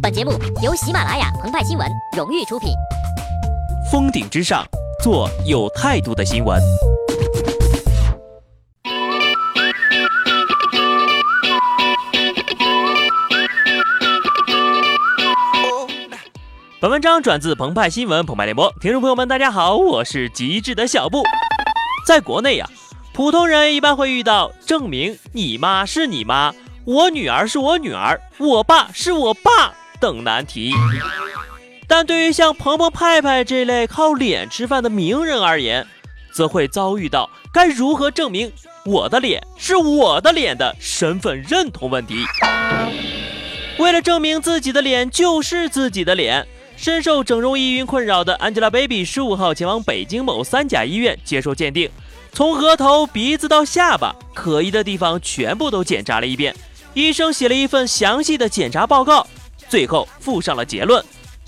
本节目由喜马拉雅澎湃新闻荣誉出品。峰顶之上，做有态度的新闻。本文章转自澎湃新闻澎湃联播，听众朋友们，大家好，我是极致的小布。在国内呀，普通人一般会遇到证明你妈是你妈，我女儿是我女儿，我爸是我爸等难题。但对于像鹏鹏、派派这类靠脸吃饭的名人而言，则会遭遇到该如何证明我的脸是我的脸的身份认同问题。为了证明自己的脸就是自己的脸。深受整容疑云困扰的 Angelababy 十五号前往北京某三甲医院接受鉴定，从额头、鼻子到下巴，可疑的地方全部都检查了一遍。医生写了一份详细的检查报告，最后附上了结论。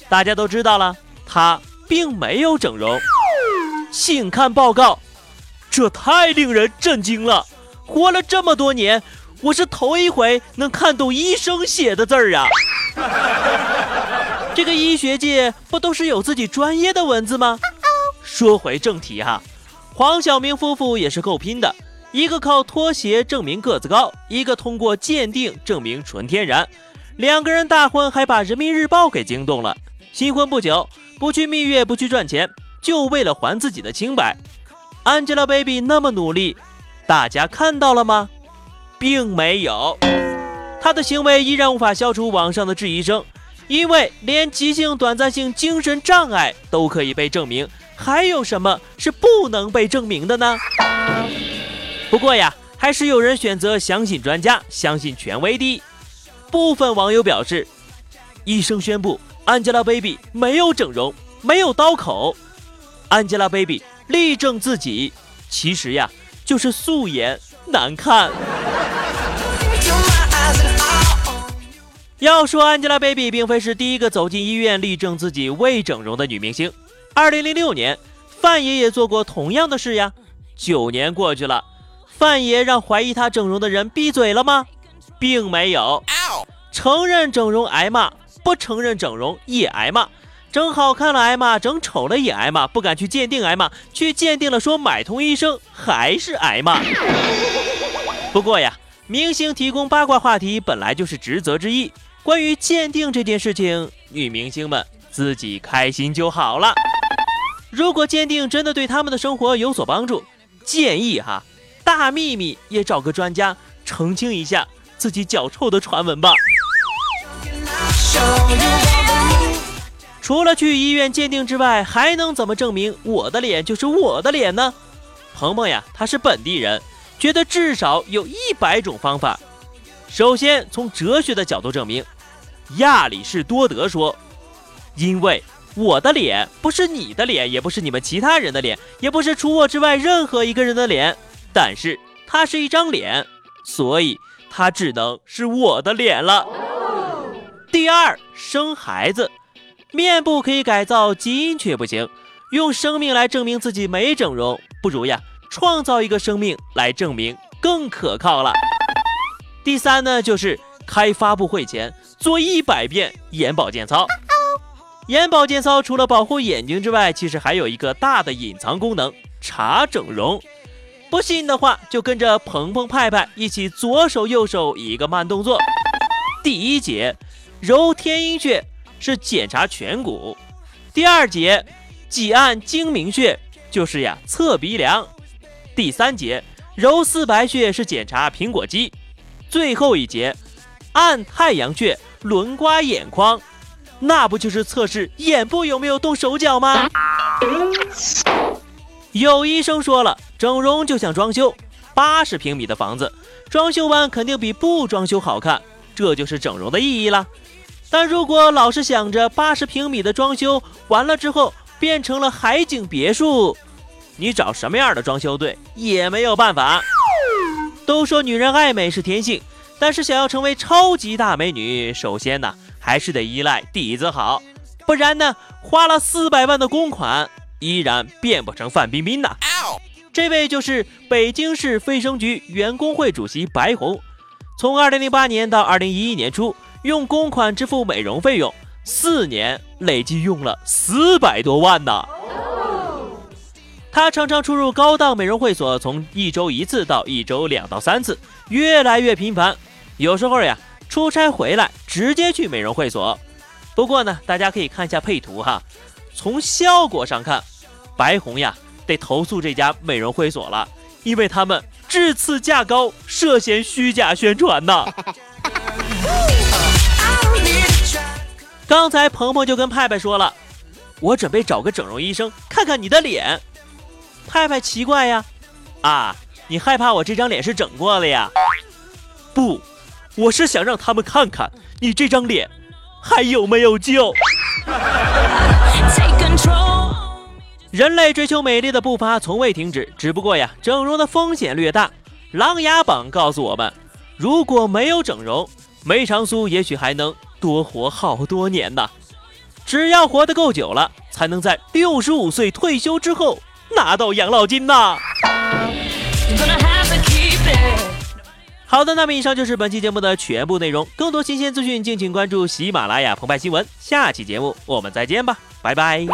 大家都知道了，他并没有整容。请看报告，这太令人震惊了！活了这么多年，我是头一回能看懂医生写的字儿啊！这个医学界不都是有自己专业的文字吗？说回正题哈，黄晓明夫妇也是够拼的，一个靠拖鞋证明个子高，一个通过鉴定证明纯天然。两个人大婚还把人民日报给惊动了。新婚不久，不去蜜月，不去赚钱，就为了还自己的清白。Angelababy 那么努力，大家看到了吗？并没有，她的行为依然无法消除网上的质疑声。因为连急性短暂性精神障碍都可以被证明，还有什么是不能被证明的呢？不过呀，还是有人选择相信专家，相信权威的。部分网友表示，医生宣布 Angelababy 没有整容，没有刀口。Angelababy 力证自己，其实呀，就是素颜难看。要说 Angelababy 并非是第一个走进医院力证自己未整容的女明星。二零零六年，范爷爷做过同样的事呀。九年过去了，范爷让怀疑他整容的人闭嘴了吗？并没有。承认整容挨骂，不承认整容也挨骂。整好看了挨骂，整丑了也挨骂。不敢去鉴定挨骂，去鉴定了说买通医生还是挨骂。不过呀，明星提供八卦话题本来就是职责之一。关于鉴定这件事情，女明星们自己开心就好了。如果鉴定真的对他们的生活有所帮助，建议哈大秘密也找个专家澄清一下自己脚臭的传闻吧。除了去医院鉴定之外，还能怎么证明我的脸就是我的脸呢？鹏鹏呀，他是本地人，觉得至少有一百种方法。首先，从哲学的角度证明，亚里士多德说：“因为我的脸不是你的脸，也不是你们其他人的脸，也不是除我之外任何一个人的脸，但是它是一张脸，所以它只能是我的脸了。”第二，生孩子，面部可以改造，基因却不行。用生命来证明自己没整容，不如呀，创造一个生命来证明更可靠了。第三呢，就是开发布会前做一百遍眼保健操。眼保健操除了保护眼睛之外，其实还有一个大的隐藏功能——查整容。不信的话，就跟着鹏鹏、派派一起，左手右手一个慢动作。第一节揉天阴穴是检查颧骨，第二节挤按睛明穴就是呀测鼻梁，第三节揉四白穴是检查苹果肌。最后一节，按太阳穴轮刮眼眶，那不就是测试眼部有没有动手脚吗？有医生说了，整容就像装修，八十平米的房子，装修完肯定比不装修好看，这就是整容的意义了。但如果老是想着八十平米的装修完了之后变成了海景别墅，你找什么样的装修队也没有办法。都说女人爱美是天性，但是想要成为超级大美女，首先呢还是得依赖底子好，不然呢花了四百万的公款依然变不成范冰冰呐。这位就是北京市卫生局员工会主席白红，从二零零八年到二零一一年初，用公款支付美容费用，四年累计用了四百多万呢。他常常出入高档美容会所，从一周一次到一周两到三次，越来越频繁。有时候呀，出差回来直接去美容会所。不过呢，大家可以看一下配图哈，从效果上看，白红呀得投诉这家美容会所了，因为他们质次价高，涉嫌虚假宣传呢。刚才鹏鹏就跟派派说了，我准备找个整容医生看看你的脸。派派奇怪呀，啊，你害怕我这张脸是整过的呀？不，我是想让他们看看你这张脸还有没有救。人类追求美丽的步伐从未停止，只不过呀，整容的风险略大。琅琊榜告诉我们，如果没有整容，梅长苏也许还能多活好多年呢。只要活得够久了，才能在六十五岁退休之后。拿到养老金呐！好的，那么以上就是本期节目的全部内容。更多新鲜资讯，敬请关注喜马拉雅澎湃新闻。下期节目我们再见吧，拜拜。